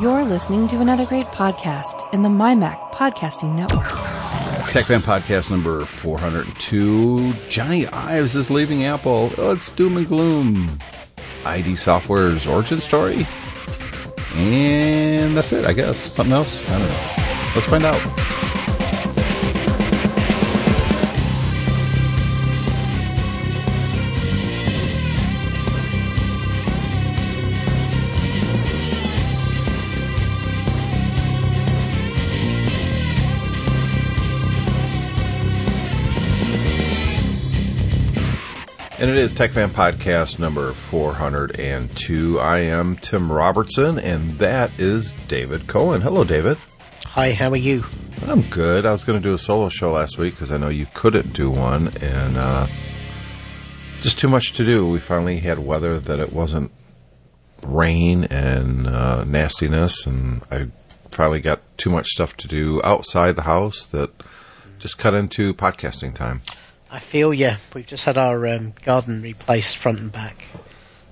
You're listening to another great podcast in the MyMac Podcasting Network. TechFan Podcast number 402. Johnny Ives is leaving Apple. Oh, it's doom and gloom. ID Software's origin story. And that's it, I guess. Something else? I don't know. Let's find out. And it is Tech Fan Podcast number 402. I am Tim Robertson, and that is David Cohen. Hello, David. Hi, how are you? I'm good. I was going to do a solo show last week because I know you couldn't do one, and uh, just too much to do. We finally had weather that it wasn't rain and uh, nastiness, and I finally got too much stuff to do outside the house that just cut into podcasting time. I feel yeah. We've just had our um, garden replaced front and back,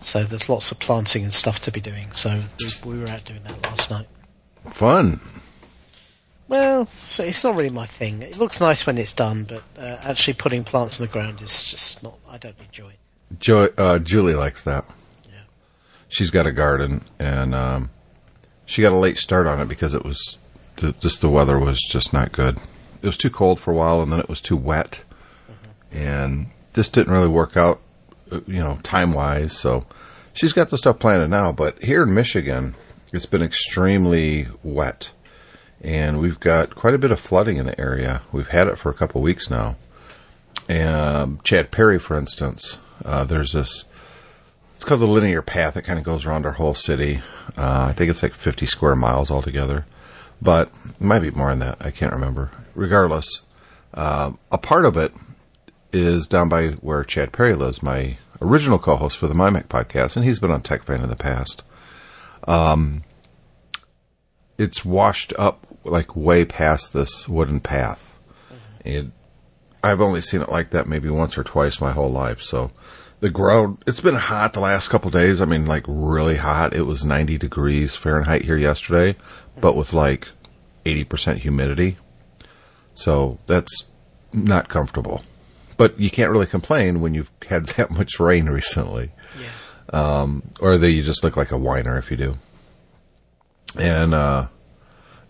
so there's lots of planting and stuff to be doing. So we, we were out doing that last night. Fun. Well, so it's not really my thing. It looks nice when it's done, but uh, actually putting plants in the ground is just not. I don't enjoy it. Jo- uh, Julie likes that. Yeah. She's got a garden, and um, she got a late start on it because it was th- just the weather was just not good. It was too cold for a while, and then it was too wet and this didn't really work out, uh, you know, time wise. So she's got the stuff planted now. But here in Michigan, it's been extremely wet, and we've got quite a bit of flooding in the area. We've had it for a couple weeks now. And um, Chad Perry, for instance, uh, there's this. It's called the linear path. It kind of goes around our whole city. Uh, I think it's like 50 square miles altogether, but it might be more than that. I can't remember. Regardless, uh, a part of it is down by where Chad Perry lives, my original co-host for the MyMac podcast, and he's been on TechFan in the past. Um, it's washed up like way past this wooden path, mm-hmm. and I've only seen it like that maybe once or twice my whole life. So the ground, it's been hot the last couple days. I mean, like really hot. It was 90 degrees Fahrenheit here yesterday, mm-hmm. but with like 80% humidity. So that's not comfortable but you can't really complain when you've had that much rain recently. Yeah. Um, or that you just look like a whiner if you do. And uh,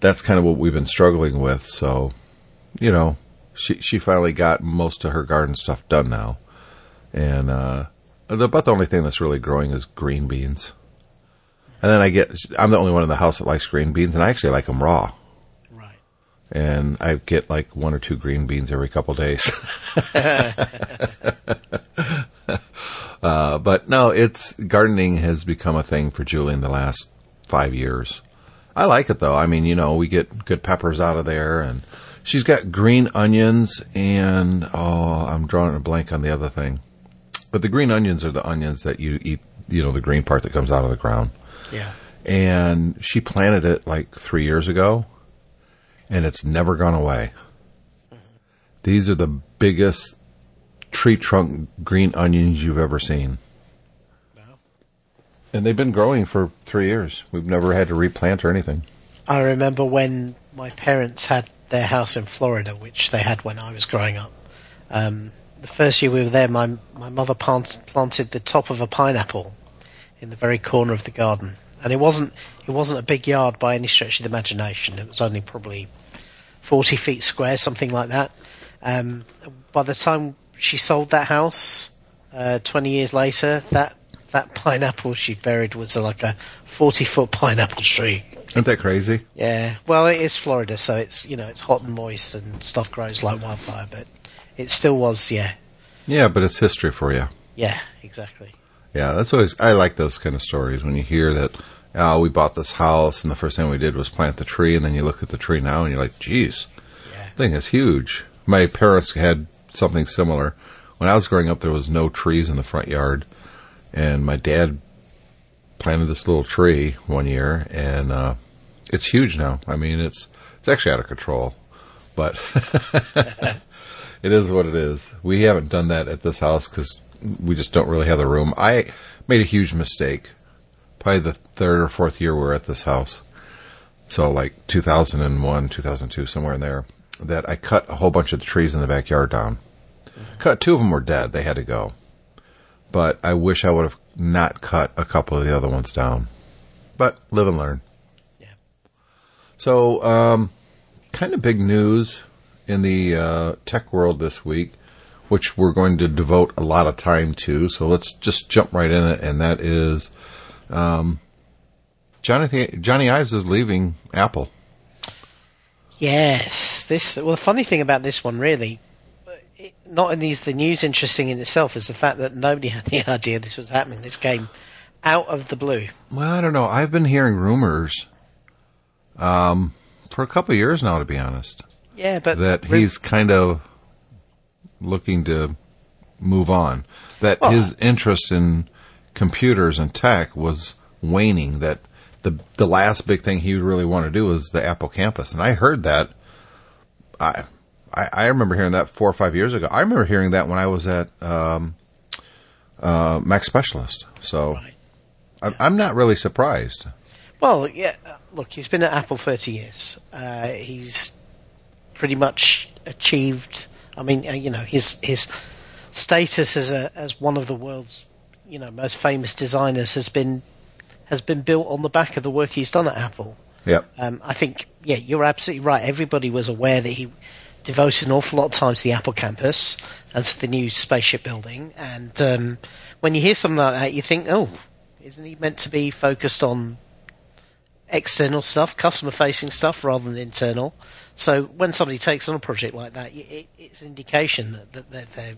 that's kind of what we've been struggling with. So, you know, she she finally got most of her garden stuff done now, and uh, about the only thing that's really growing is green beans. And then I get I'm the only one in the house that likes green beans, and I actually like them raw and I get like one or two green beans every couple days. uh, but no, it's gardening has become a thing for Julie in the last five years. I like it though. I mean, you know, we get good peppers out of there, and she's got green onions, and oh, I'm drawing a blank on the other thing. But the green onions are the onions that you eat. You know, the green part that comes out of the ground. Yeah. And she planted it like three years ago and it's never gone away. These are the biggest tree trunk green onions you've ever seen. And they've been growing for three years. We've never had to replant or anything. I remember when my parents had their house in Florida, which they had when I was growing up. Um, the first year we were there, my my mother plant, planted the top of a pineapple in the very corner of the garden, and it wasn't it wasn't a big yard by any stretch of the imagination. It was only probably 40 feet square, something like that. Um, by the time she sold that house, uh, 20 years later, that, that pineapple she buried was like a 40 foot pineapple tree. Isn't that crazy? Yeah. Well, it is Florida, so it's, you know, it's hot and moist and stuff grows like wildfire, but it still was, yeah. Yeah, but it's history for you. Yeah, exactly. Yeah, that's always, I like those kind of stories when you hear that oh, we bought this house, and the first thing we did was plant the tree, and then you look at the tree now, and you're like, geez, yeah. thing is huge. My parents had something similar. When I was growing up, there was no trees in the front yard, and my dad planted this little tree one year, and uh, it's huge now. I mean, it's it's actually out of control, but it is what it is. We haven't done that at this house because we just don't really have the room. I made a huge mistake probably the third or fourth year we're at this house. So like 2001, 2002, somewhere in there, that I cut a whole bunch of the trees in the backyard down. Cut two of them were dead; they had to go. But I wish I would have not cut a couple of the other ones down. But live and learn. Yeah. So, um, kind of big news in the uh, tech world this week, which we're going to devote a lot of time to. So let's just jump right in it, and that is um, Johnny Johnny Ives is leaving Apple. Yes, this. Well, the funny thing about this one, really, it, not only is the news interesting in itself, is the fact that nobody had any idea this was happening. This came out of the blue. Well, I don't know. I've been hearing rumors um, for a couple of years now, to be honest, Yeah, but that he's kind of looking to move on. That Well, his interest in computers and tech was waning. That the the last big thing he would really want to do was the Apple campus, and I heard that. I I, I remember hearing that four or five years ago. I remember hearing that when I was at um, uh, Mac Specialist. So Right. I'm, I'm not really surprised. Well, yeah. Look, he's been at Apple 30 years. Uh, he's pretty much achieved. I mean, uh, you know, his his status as a as one of the world's you know most famous designers has been has been built on the back of the work he's done at Apple. Yep. Um, I think, yeah, you're absolutely right. Everybody was aware that he devoted an awful lot of time to the Apple campus and to the new spaceship building. And um, when you hear something like that, you think, oh, isn't he meant to be focused on external stuff, customer facing stuff, rather than internal? So when somebody takes on a project like that, it, it's an indication that, that they're,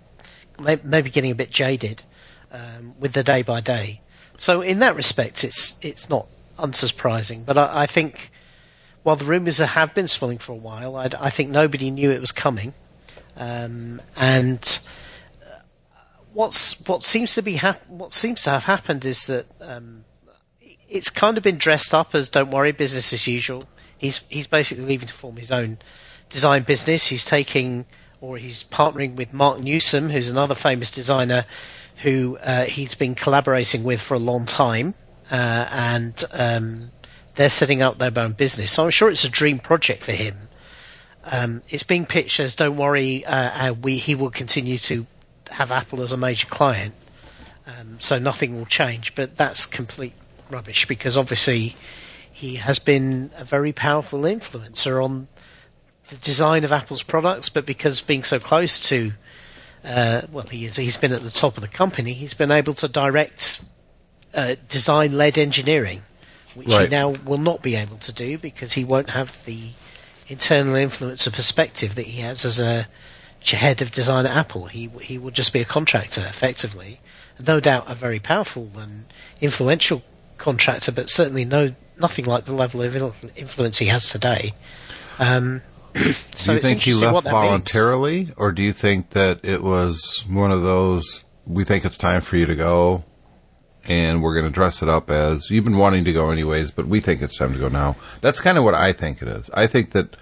they're maybe getting a bit jaded um, with the day by day. So in that respect, it's it's not unsurprising. But I, I think while the rumours have been swirling for a while, I, I think nobody knew it was coming. Um, and uh, what's what seems to be hap- what seems to have happened is that um, it's kind of been dressed up as "Don't worry, business as usual." He's he's basically leaving to form his own design business. He's taking or he's partnering with Marc Newson, who's another famous designer who uh, he's been collaborating with for a long time, uh, and um, they're setting up their own business. So I'm sure it's a dream project for him. Um, it's being pitched as "Don't worry, uh, uh, we he will continue to have Apple as a major client, um, so nothing will change." But that's complete rubbish because obviously he has been a very powerful influencer on the design of Apple's products, but because being so close to, uh, well, he is, he's been at the top of the company, he's been able to direct uh, design-led engineering, which Right. he now will not be able to do because he won't have the internal influence or perspective that he has as a head of design at Apple. He he will just be a contractor, effectively. No doubt a very powerful and influential contractor, but certainly no nothing like the level of influence he has today. Um, so do you think he left that means. voluntarily, or do you think that it was one of those? We think it's time for you to go, and we're going to dress it up as you've been wanting to go anyways, but we think it's time to go now. That's kind of what I think it is. I think that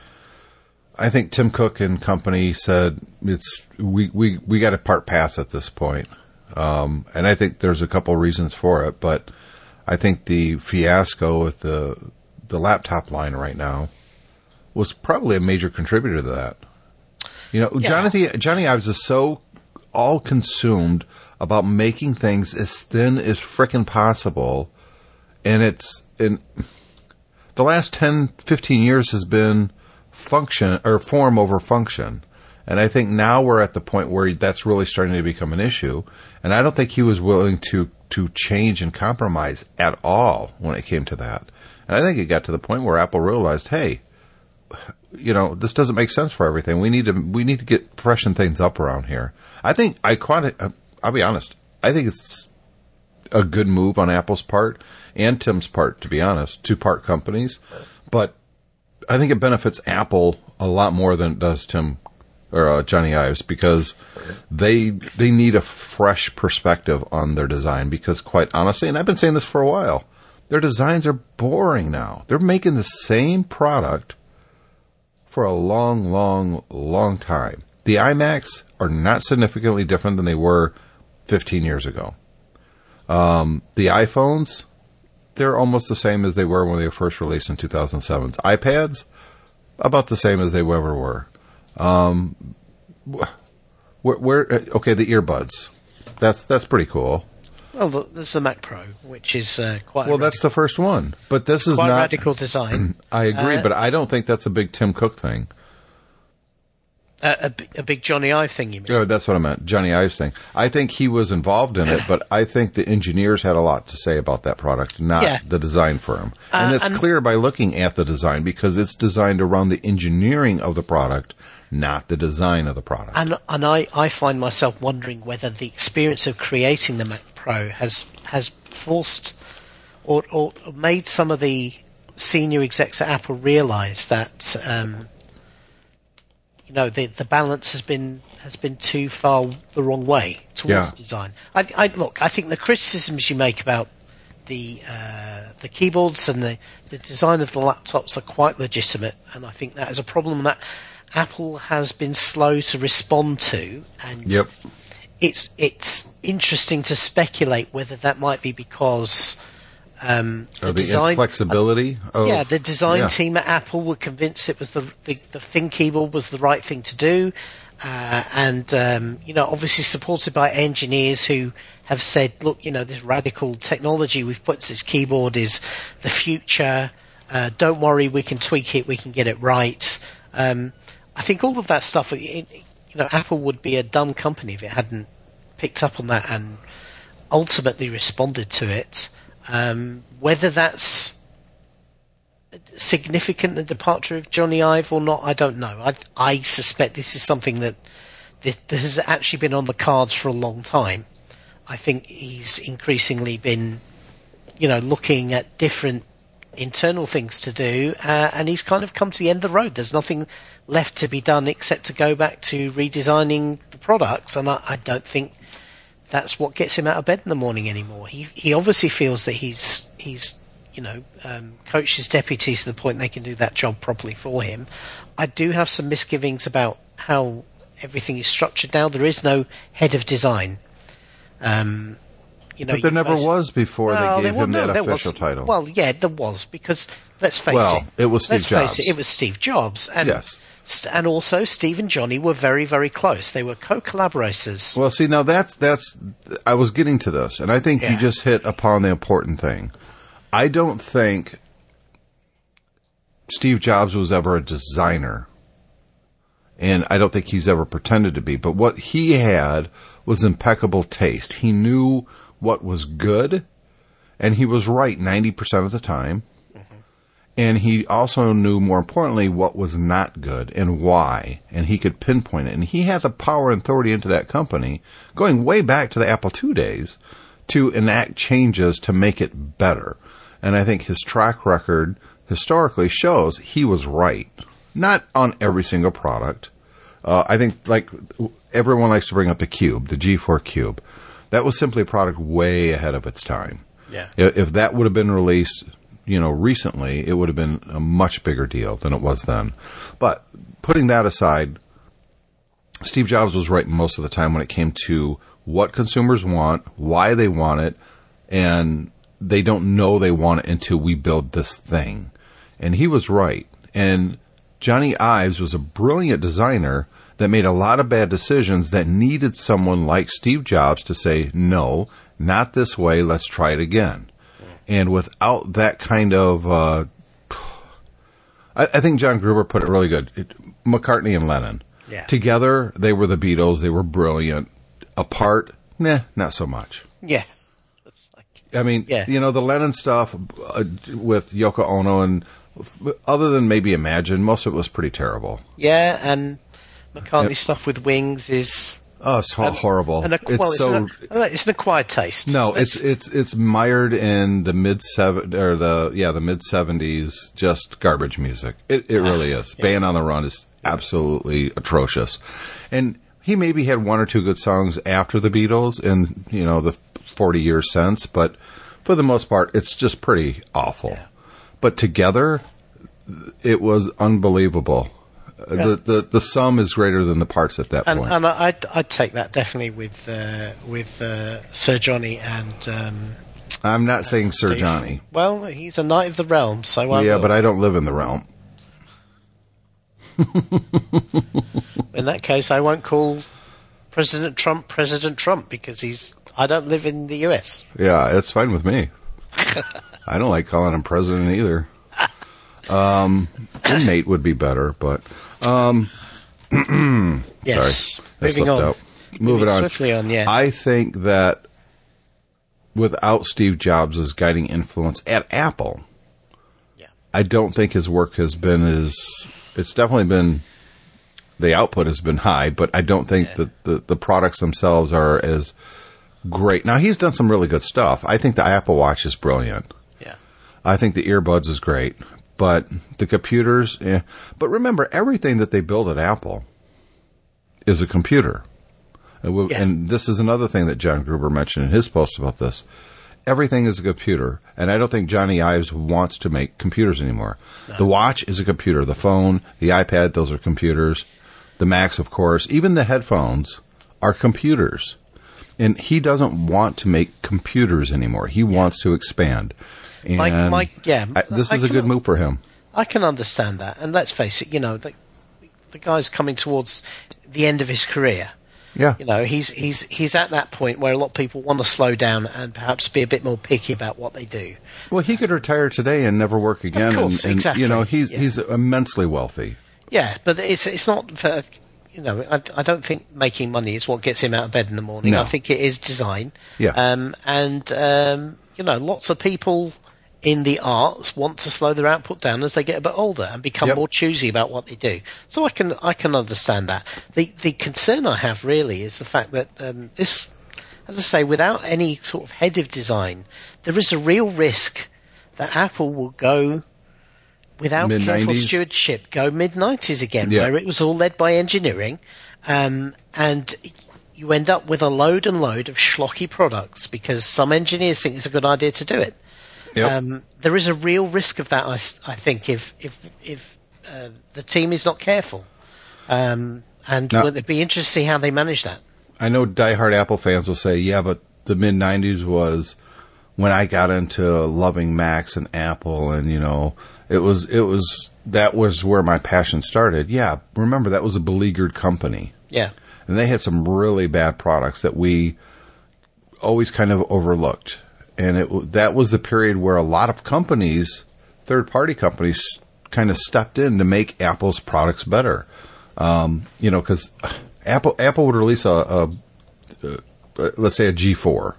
I think Tim Cook and company said it's we we we got to part pass at this point, um, and I think there's a couple reasons for it, but I think the fiasco with the the laptop line right now was probably a major contributor to that. You know, Yeah. Jonathan Johnny Ives is so all consumed about making things as thin as frickin' possible, and it's in the last 10, 15 years has been function or form over function. And I think now we're at the point where that's really starting to become an issue. And I don't think he was willing to, to change and compromise at all when it came to that. And I think it got to the point where Apple realized, hey, you know, this doesn't make sense for everything. We need to, we need to get freshen things up around here. I think I quite, I'll be honest. I think it's a good move on Apple's part and Tim's part, to be honest, two part companies. But I think it benefits Apple a lot more than it does Tim or uh, Johnny Ives because they they need a fresh perspective on their design. Because quite honestly, and I've been saying this for a while, their designs are boring now. They're making the same product for a long, long, long time. The iMacs are not significantly different than they were 15 years ago. Um, the iPhones, they're almost the same as they were when they were first released in 2007. iPads, about the same as they ever were. Um, where, where okay, the earbuds. That's that's pretty cool. Well, the- there's the Mac Pro, which is uh, quite a Well, that's the first one, but this is not. radical design. I agree, Uh, but I don't think that's a big Tim Cook thing. uh, a, a big Johnny Ive thing, you mean? Oh, that's what I meant. Johnny Ives thing. I think he was involved in it, but I think the engineers had a lot to say about that product, not Yeah. the design firm. and Uh, it's and- clear by looking at the design because it's designed around the engineering of the product, not the design of the product. And and I, I find myself wondering whether the experience of creating the Mac Pro has has forced or or made some of the senior execs at Apple realise that um, you know the the balance has been has been too far the wrong way towards Yeah. design. I, I look, I think the criticisms you make about the uh, the keyboards and the, the design of the laptops are quite legitimate, and I think that is a problem that Apple has been slow to respond to. And yep. It's it's interesting to speculate whether that might be because um, the the design inflexibility of yeah, the design yeah. team at Apple were convinced it was the the, the thin keyboard was the right thing to do, uh, and um, you know, obviously supported by engineers who have said, look, you know, this radical technology we've put to this keyboard is the future. Uh, don't worry, we can tweak it, we can get it right. Um, I think all of that stuff, it, it- you know, Apple would be a dumb company if it hadn't picked up on that and ultimately responded to it. Um, whether that's significant the departure of Johnny Ive or not, I don't know. I, I suspect this is something that, that that has actually been on the cards for a long time. I think he's increasingly been, you know, looking at different internal things to do, uh, and he's kind of come to the end of the road. There's nothing left to be done except to go back to redesigning the products, and I, I don't think that's what gets him out of bed in the morning anymore. He he obviously feels that he's he's you know um, coached his deputies to the point they can do that job properly for him. I do have some misgivings about how everything is structured now. There is no head of design. Um, you know, But there never was before Well, they gave wa- him no, that official was- title. Well, yeah, there was because let's face Well, it, it was Steve let's face Jobs. it, it was Steve Jobs, and Yes. and also Steve and Johnny were very very close. They were co-collaborators. Well, see, now that's that's. I was getting to this, and I think you just hit upon the important thing. I don't think Steve Jobs was ever a designer, and I don't think he's ever pretended to be. But what he had was impeccable taste. He knew what was good, and he was right ninety percent of the time. And he also knew, more importantly, what was not good and why. And he could pinpoint it. And he had the power and authority into that company, going way back to the Apple II days, to enact changes to make it better. And I think his track record historically shows he was right. Not on every single product. Uh, I think, like, everyone likes to bring up the Cube, the G4 Cube. That was simply a product way ahead of its time. Yeah. If, that would have been released, you know, recently, it would have been a much bigger deal than it was then. But putting that aside, Steve Jobs was right most of the time when it came to what consumers want, why they want it, and they don't know they want it until we build this thing. And he was right. And Johnny Ives was a brilliant designer that made a lot of bad decisions that needed someone like Steve Jobs to say, no, not this way, let's try it again. And without that kind of, uh, I, I think John Gruber put it really good. It, McCartney and Lennon. Yeah. Together, they were the Beatles. They were brilliant. Apart, nah, not so much. yeah, I mean, Yeah. you know, the Lennon stuff uh, with Yoko Ono and other than maybe Imagine, most of it was pretty terrible. yeah, and McCartney stuff with Wings is Oh, it's ho- um, horrible. an, it's well, so it's, an, it's an acquired taste. no, Let's- it's it's it's mired in the mid seven or the yeah the mid seventies, just garbage music. It it really ah, is. Band on the Run is absolutely atrocious, and he maybe had one or two good songs after the Beatles in you know the forty years since, but for the most part, it's just pretty awful. But together, it was unbelievable. Uh, The, the the sum is greater than the parts at that and, point. and I- I'd, I'd take that definitely with uh, with uh, Sir Johnny and um, I'm not saying Sir Steve. Johnny. Well, he's a knight of the realm, so I yeah, will. but I don't live in the realm. in that case, I won't call President Trump President Trump because he's. I don't live in the U.S. Yeah, it's fine with me. I don't like calling him president either. Um, inmate would be better, but Yes. sorry, I Moving slipped on. out. Moving on. swiftly on. Yeah. I think that without Steve Jobs' guiding influence at Apple, yeah. I don't think his work has been as. It's definitely been. The output has been high, but I don't think that the, the products themselves are as great. Now, he's done some really good stuff. I think the Apple Watch is brilliant. Yeah. I think the earbuds is great, but the computers, eh. But remember, everything that they build at Apple is a computer. And, Yeah. and this is another thing that John Gruber mentioned in his post about this. Everything is a computer, and I don't think Johnny Ives wants to make computers anymore. The watch is a computer. The phone, the iPad, those are computers. The Macs, of course, even the headphones are computers. And he doesn't want to make computers anymore. He wants to expand. And yeah, I- this I is a good move for him. I can understand that, and let's face it. You know, the, the guy's coming towards the end of his career. Yeah. You know, he's he's he's at that point where a lot of people want to slow down and perhaps be a bit more picky about what they do. Well, he could retire today and never work again. Of course, and, and exactly, you know, he's yeah. he's immensely wealthy. Yeah, but it's it's not for you know. I, I don't think making money is what gets him out of bed in the morning. No. I think it is design. Yeah. Um, and um, you know, lots of people in the arts want to slow their output down as they get a bit older and become Yep. more choosy about what they do. So I can I can understand that. The the concern I have really is the fact that um, this, as I say, without any sort of head of design, there is a real risk that Apple will go without careful Mid-nineties? stewardship go mid 90s again, where it was all led by engineering, um, and you end up with a load and load of schlocky products because some engineers think it's a good idea to do it. Yep. Um, there is a real risk of that, I think, if if if uh, the team is not careful, um, and Now- it'd be interesting to see how they manage that. I know diehard Apple fans will say, "Yeah, but the mid '90s was when I got into loving Macs and Apple, and you know, it was it was that was where my passion started." Yeah, remember that was a beleaguered company, Yeah, and they had some really bad products that we always kind of overlooked, and it that was the period where a lot of companies, third party companies, kind of stepped in to make Apple's products better. Um, you know, because Apple Apple would release a, a, a let's say a G4,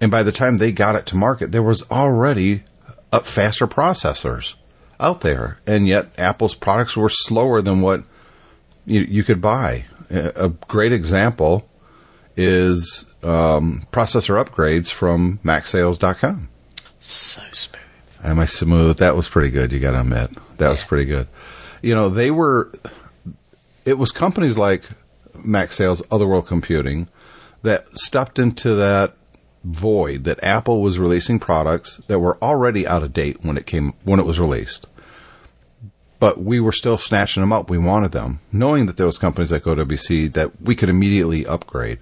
and by the time they got it to market, there was already faster processors out there, and yet Apple's products were slower than what you, you could buy. A great example is um, processor upgrades from MacSales.com. so smooth. Am I smooth? That was pretty good. You got to admit that was pretty good. You know, they were. It was companies like Mac Sales, Other World Computing, that stepped into that void that Apple was releasing products that were already out of date when it came when it was released. But we were still snatching them up. We wanted them, knowing that there was companies like OWC that we could immediately upgrade.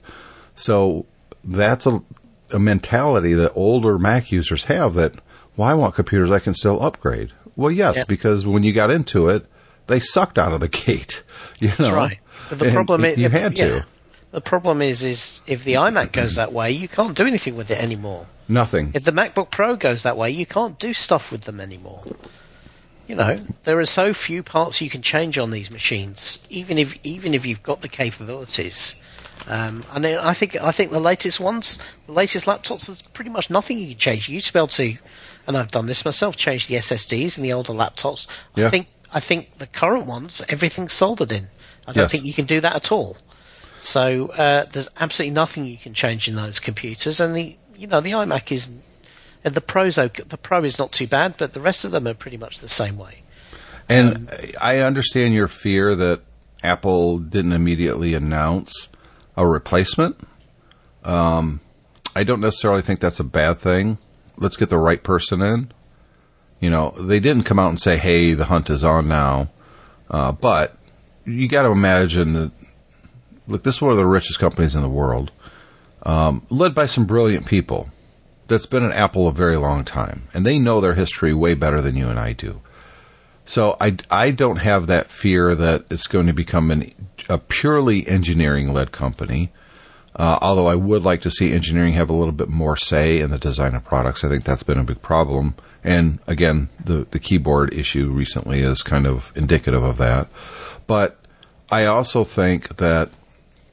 So that's a, a mentality that older Mac users have that, well, I want computers I can still upgrade. Well, yes, Yeah. because when you got into it, they sucked out of the gate. You know? That's right. But the And problem is, you had to. yeah. The problem is, is if the iMac goes that way, you can't do anything with it anymore. Nothing. If the MacBook Pro goes that way, you can't do stuff with them anymore. You know, there are so few parts you can change on these machines, even if even if you've got the capabilities. Um, and then I think I think the latest ones, the latest laptops, there's pretty much nothing you can change. You used to be able to, and I've done this myself, change the SSDs in the older laptops. Yeah. I think I think the current ones, everything's soldered in. I don't Yes. think you can do that at all. So uh, there's absolutely nothing you can change in those computers, and the you know the iMac is and the Pro's okay, the Pro is not too bad, but the rest of them are pretty much the same way. And I understand your fear that Apple didn't immediately announce a replacement. Um, I don't necessarily think that's a bad thing. Let's get the right person in. You know, they didn't come out and say, "Hey, the hunt is on now," uh, but you got to imagine that. Look, this is one of the richest companies in the world, um, led by some brilliant people that's been at Apple a very long time, and they know their history way better than you and I do. So I, I don't have that fear that it's going to become an, a purely engineering led company. Uh, although I would like to see engineering have a little bit more say in the design of products. I think that's been a big problem. And again, the, the keyboard issue recently is kind of indicative of that. But I also think that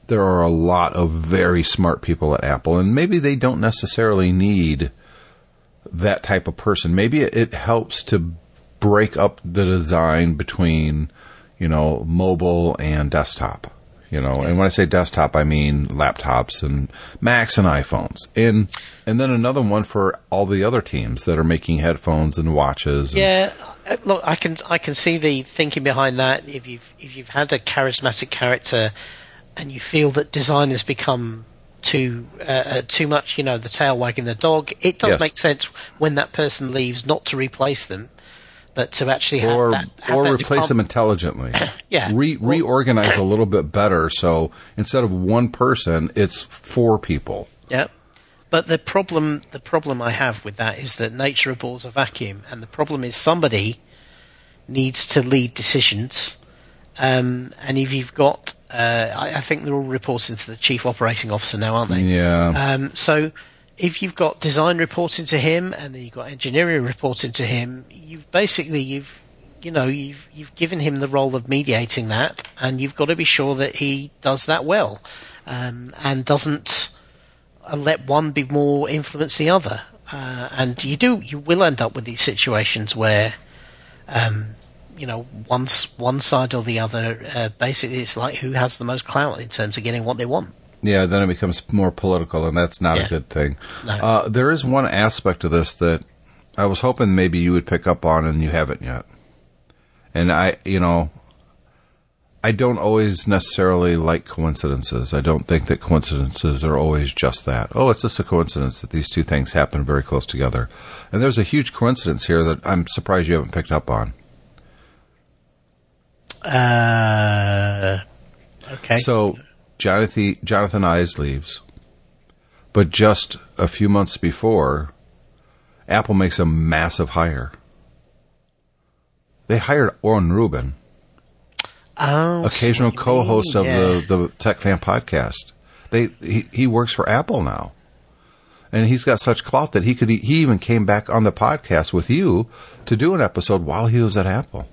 there are a lot of very smart people at Apple, and maybe they don't necessarily need that type of person. Maybe it, helps to break up the design between, you know, mobile and desktop. You know, and when I say desktop, I mean laptops and Macs and iPhones, and and then another one for all the other teams that are making headphones and watches. And, Yeah, look, I can I can see the thinking behind that. If you've if you've had a charismatic character, and you feel that design has become too uh, uh, too much, you know, the tail wagging the dog, it does Yes. make sense when that person leaves not to replace them, but to actually have or that have or that replace them intelligently. Yeah. Re- reorganize a little bit better. So instead of one person, it's four people. Yeah. But the problem, the problem I have with that is that nature abhors a vacuum, and the problem is somebody needs to lead decisions. Um, and if you've got, uh, I, I think they're all reporting to the chief operating officer now, aren't they? Yeah. Um, so if you've got design reporting to him, and then you've got engineering reporting to him, you've basically you've you know you've you've given him the role of mediating that, and you've got to be sure that he does that well, um, and doesn't uh, let one be more influence the other. Uh, and you do you will end up with these situations where. Um, you know, once one side or the other, uh, basically, it's like who has the most clout in terms of getting what they want. Yeah, then it becomes more political, and that's not Yeah. a good thing. No. Uh, there is one aspect of this that I was hoping maybe you would pick up on, and you haven't yet. And I, you know, I don't always necessarily like coincidences. I don't think that coincidences are always just that. Oh, it's just a coincidence that these two things happen very close together. And there's a huge coincidence here that I'm surprised you haven't picked up on. Uh, okay. So Jonathan Jonathan Ives leaves, but just a few months before, Apple makes a massive hire. They hired Owen Rubin, oh, occasional you co-host mean, of yeah. the the Tech Fan podcast. They he, he works for Apple now, and he's got such clout that he could he even came back on the podcast with you to do an episode while he was at Apple.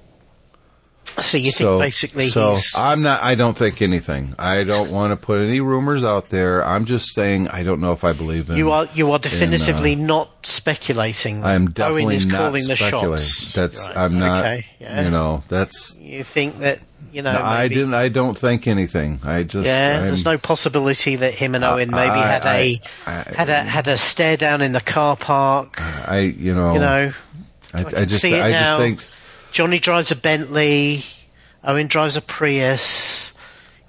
So you so, think basically so he's I'm not. I don't think anything. I don't want to put any rumors out there. I'm just saying I don't know if I believe in. you are you are definitively uh, not speculating. I am Owen is not calling the shots. That's. Right, I'm not. Okay, yeah. You know. That's. You think that you know? no, I didn't. I don't think anything. I just. Yeah, I'm, there's no possibility that him and Owen maybe I- had a I- I- had a had a stare down in the car park. I. You know. You know, I, I, just. I just think. Johnny drives a Bentley, Owen drives a Prius.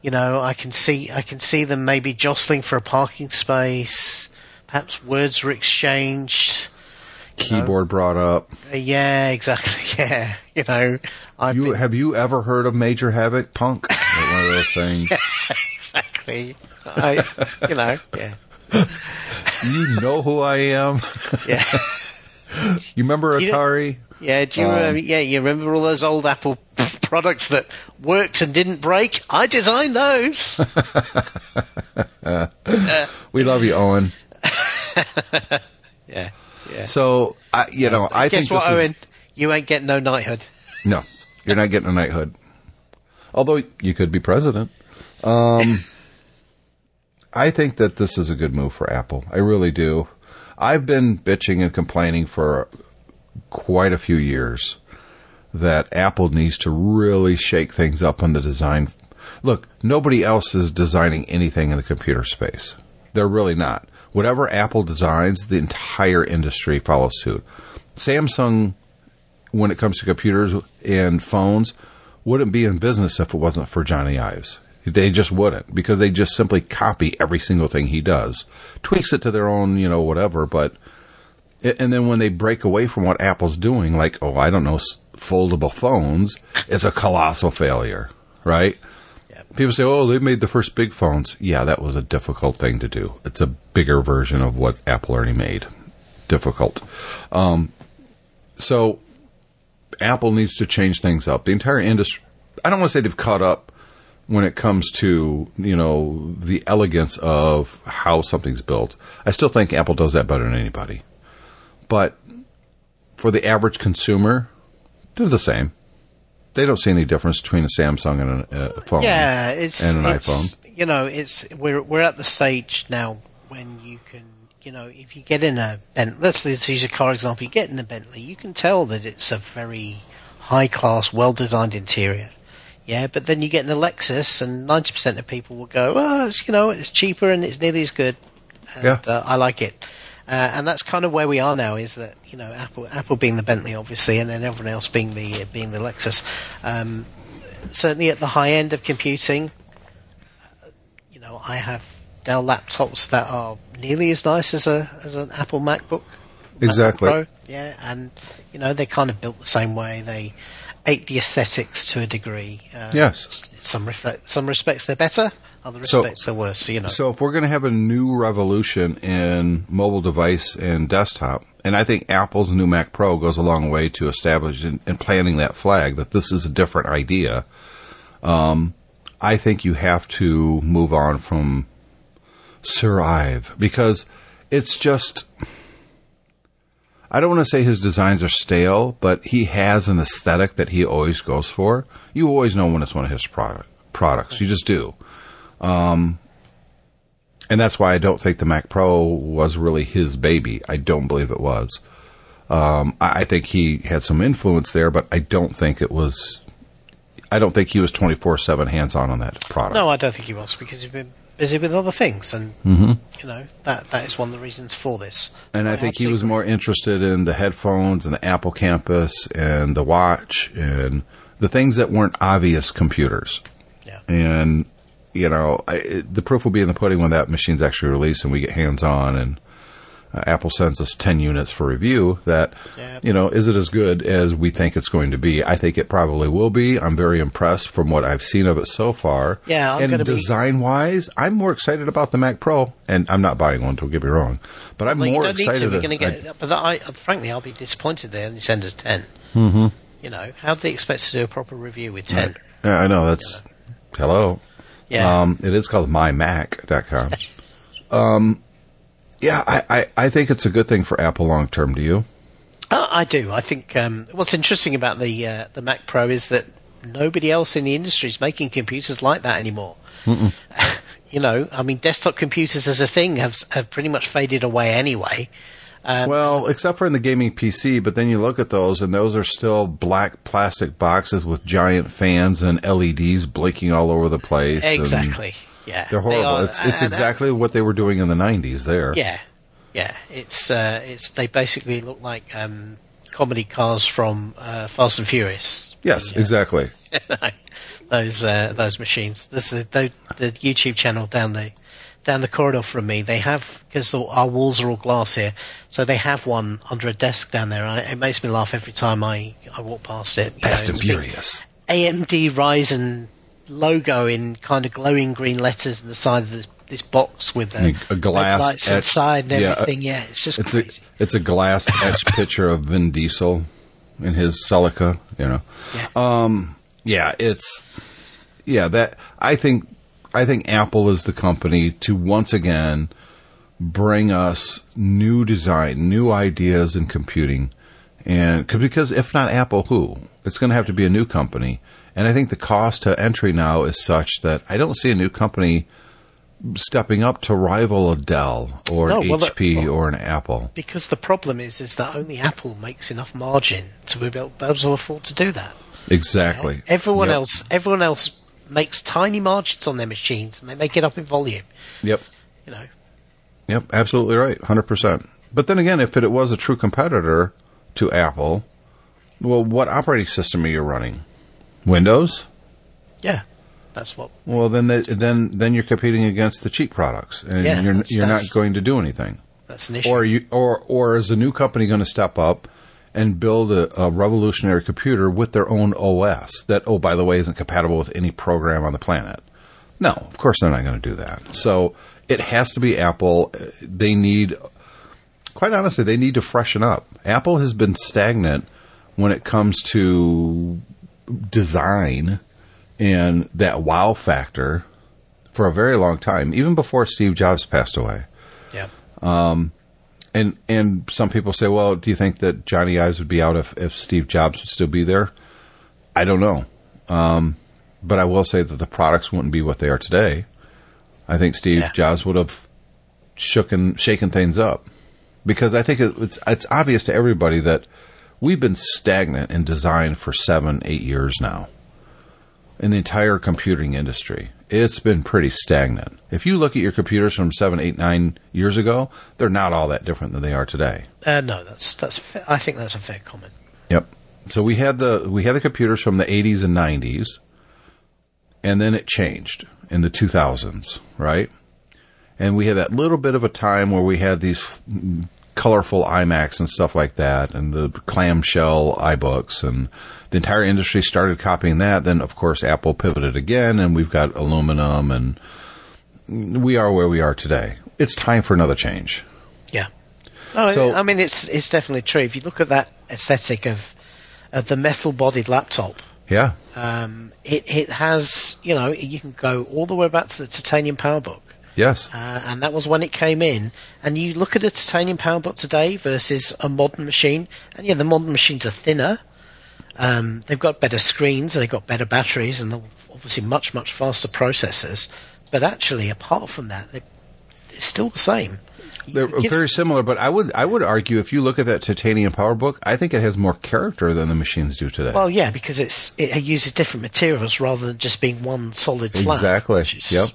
You know, I can see I can see them maybe jostling for a parking space. Perhaps words were exchanged. Keyboard brought up. Uh, yeah, exactly. Yeah, you know, I You think have you ever heard of Major Havoc Punk? One of those things. exactly. I, you know, yeah, You know who I am. yeah, You remember You- Atari? Yeah. Do you Um, remember? Yeah, you remember all those old Apple products that worked and didn't break? I designed those. We love you, Owen. yeah, yeah. So I, you know, I Guess think what, this is Owen? You ain't getting no knighthood. no. You're not getting a knighthood. Although you could be president. Um, I think that this is a good move for Apple. I really do. I've been bitching and complaining for quite a few years that Apple needs to really shake things up on the design. Look, nobody else is designing anything in the computer space. They're really not. Whatever Apple designs, the entire industry follows suit. Samsung, when it comes to computers and phones, wouldn't be in business if it wasn't for Johnny Ives. They just wouldn't because they just simply copy every single thing he does, tweaks it to their own, you know, whatever. But and then when they break away from what Apple's doing, like oh, I don't know, foldable phones, it's a colossal failure, right? Yep. People say, oh, they made the first big phones. Yeah, that was a difficult thing to do. It's a bigger version of what Apple already made. difficult. Um, so Apple needs to change things up. The entire industry. I don't want to say they've caught up when it comes to you know the elegance of how something's built. I still think Apple does that better than anybody. But for the average consumer, they're the same. They don't see any difference between a Samsung and a, a phone. Yeah, it's and an it's, iPhone. You know, it's we're we're at the stage now when you can, you know, if you get in a Bentley, let's, let's use a car example. You get in a Bentley, you can tell that it's a very high class, well designed interior. Yeah, but then you get in a Lexus, and ninety percent of people will go, "Oh, it's, you know, it's cheaper and it's nearly as good." And, Yeah. uh, I like it. Uh, and that's kind of where we are now. Is that you know Apple, Apple being the Bentley, obviously, and then everyone else being the being the Lexus. Um, certainly at the high end of computing, uh, you know, I have Dell laptops that are nearly as nice as a as an Apple MacBook. Exactly. MacBook Pro. Yeah, and you know they're kind of built the same way. They ape the aesthetics to a degree. Uh, Yes. Some reflect, some respects they're better. Other So- worse. You know. So if we're going to have a new revolution in mobile device and desktop, and I think Apple's new Mac Pro goes a long way to establishing and planting that flag that this is a different idea. Um, I think you have to move on from Sir Ive because it's just. I don't want to say his designs are stale, but he has an aesthetic that he always goes for. You always know when it's one of his product products. You just do and that's why I don't think the Mac Pro was really his baby. I don't believe it was. Um, I, I think he had some influence there, but I don't think it was. I don't think he was twenty four seven hands on on that product. no, I don't think he was because he's been busy with other things, and Mm-hmm. you know that that is one of the reasons for this. and I think he was more interested in the headphones and the Apple Campus and the watch and the things that weren't obvious computers. Yeah. and you know I, it, the proof will be in the pudding when that machine's actually released and we get hands on and uh, Apple sends us 10 units for review that Yeah. you know is it as good as we think it's going to be I think it probably will be I'm very impressed from what I've seen of it so far Yeah, I'm and gonna be- design wise I'm more excited about the Mac Pro and I'm not buying one don't get me wrong but I'm Well, more you don't need excited to. We're going to get. but I, frankly, I'll be disappointed they only send us 10 Mm-hmm. You know, how do they expect to do a proper review with ten? yeah, I know that's hello Yeah. Um, it is called mymac.com. um, yeah, I, I, I think it's a good thing for Apple long term. Do you? Uh, I do. I think um, what's interesting about the uh, the Mac Pro is that nobody else in the industry is making computers like that anymore. you know, I mean, desktop computers as a thing have have pretty much faded away anyway. Um, Well, except for in the gaming PC, but then you look at those and those are still black plastic boxes with giant fans and LEDs blinking all over the place. exactly. Yeah. They're They horrible. are- it's it's exactly what they were doing in the 90s there. Yeah. Yeah. It's uh, it's they basically look like um, comedy cars from uh, Fast and Furious. Yes, The, uh, exactly. those uh, those machines. There's the, the the YouTube channel down the down the corridor from me. They have because our walls are all glass here, so they have one under a desk down there. And it makes me laugh every time I I walk past it. Fast and a Furious. AMD Ryzen logo in kind of glowing green letters on the side of this, this box with uh, a glass lights etched- inside and yeah, uh, everything. Yeah, it's just It's a it's a glass etched picture of Vin Diesel in his Celica, you know. Yeah. Um yeah, it's yeah, that I think I think Apple is the company to once again bring us new design, new ideas in computing. And because if not Apple, who? It's going to have to be a new company. And I think the cost to entry now is such that I don't see a new company stepping up to rival a Dell or an well, HP well- or an Apple. because the problem is is that only Apple makes enough margin to be able, be able to afford to do that. Exactly. Everyone Yep. else, everyone else makes tiny margins on their machines, and they make it up in volume. Yep. You know, Yep, absolutely right, hundred percent. But then again, if it was a true competitor to Apple, well, what operating system are you running? Windows. yeah, that's what. Well, then the, then then you're competing against the cheap products, and Yeah, you're that's- you're not going to do anything. That's an issue. Or you or or is a new company going to step up and build a, a revolutionary computer with their own OS that oh by the way isn't compatible with any program on the planet? No, of course they're not going to do that. So it has to be Apple. They need quite honestly, they need to freshen up. Apple has been stagnant when it comes to design and that wow factor for a very long time, even before Steve Jobs passed away. Yeah. Um, And and some people say, well, do you think that Jony Ives would be out if, if Steve Jobs would still be there? I don't know. Um, but I will say that the products wouldn't be what they are today. I think Steve Yeah. Jobs would have shooken, shaken things up because I think it, it's it's obvious to everybody that we've been stagnant in design for seven, eight years now. In the entire computing industry, it's been pretty stagnant. If you look at your computers from seven, eight, nine years ago, they're not all that different than they are today. Uh, no, that's that's. Fa- I think that's a fair comment. Yep. So we had the we had the computers from the 80s and 90s, and then it changed in the 2000s, right? And we had that little bit of a time where we had these colorful iMacs and stuff like that, and the clamshell iBooks, and the entire industry started copying that. Then, of course, Apple pivoted again, and we've got aluminum, and we are where we are today. It's time for another change. Yeah. No, So- I mean it's it's definitely true. If you look at that aesthetic of of the metal-bodied laptop, Yeah. um, it it has you know you can go all the way back to the titanium PowerBook. Yes. Uh, and that was when it came in. And you look at a titanium PowerBook today versus a modern machine, and yeah, the modern machines are thinner. Um, they've got better screens, they've got better batteries, and obviously much much faster processors. But actually, apart from that, they're, they're still the same. They're could give- very similar, but I would I would argue if you look at that titanium PowerBook, I think it has more character than the machines do today. Well, yeah, because it's it uses different materials rather than just being one solid slab. exactly. which is- Yep.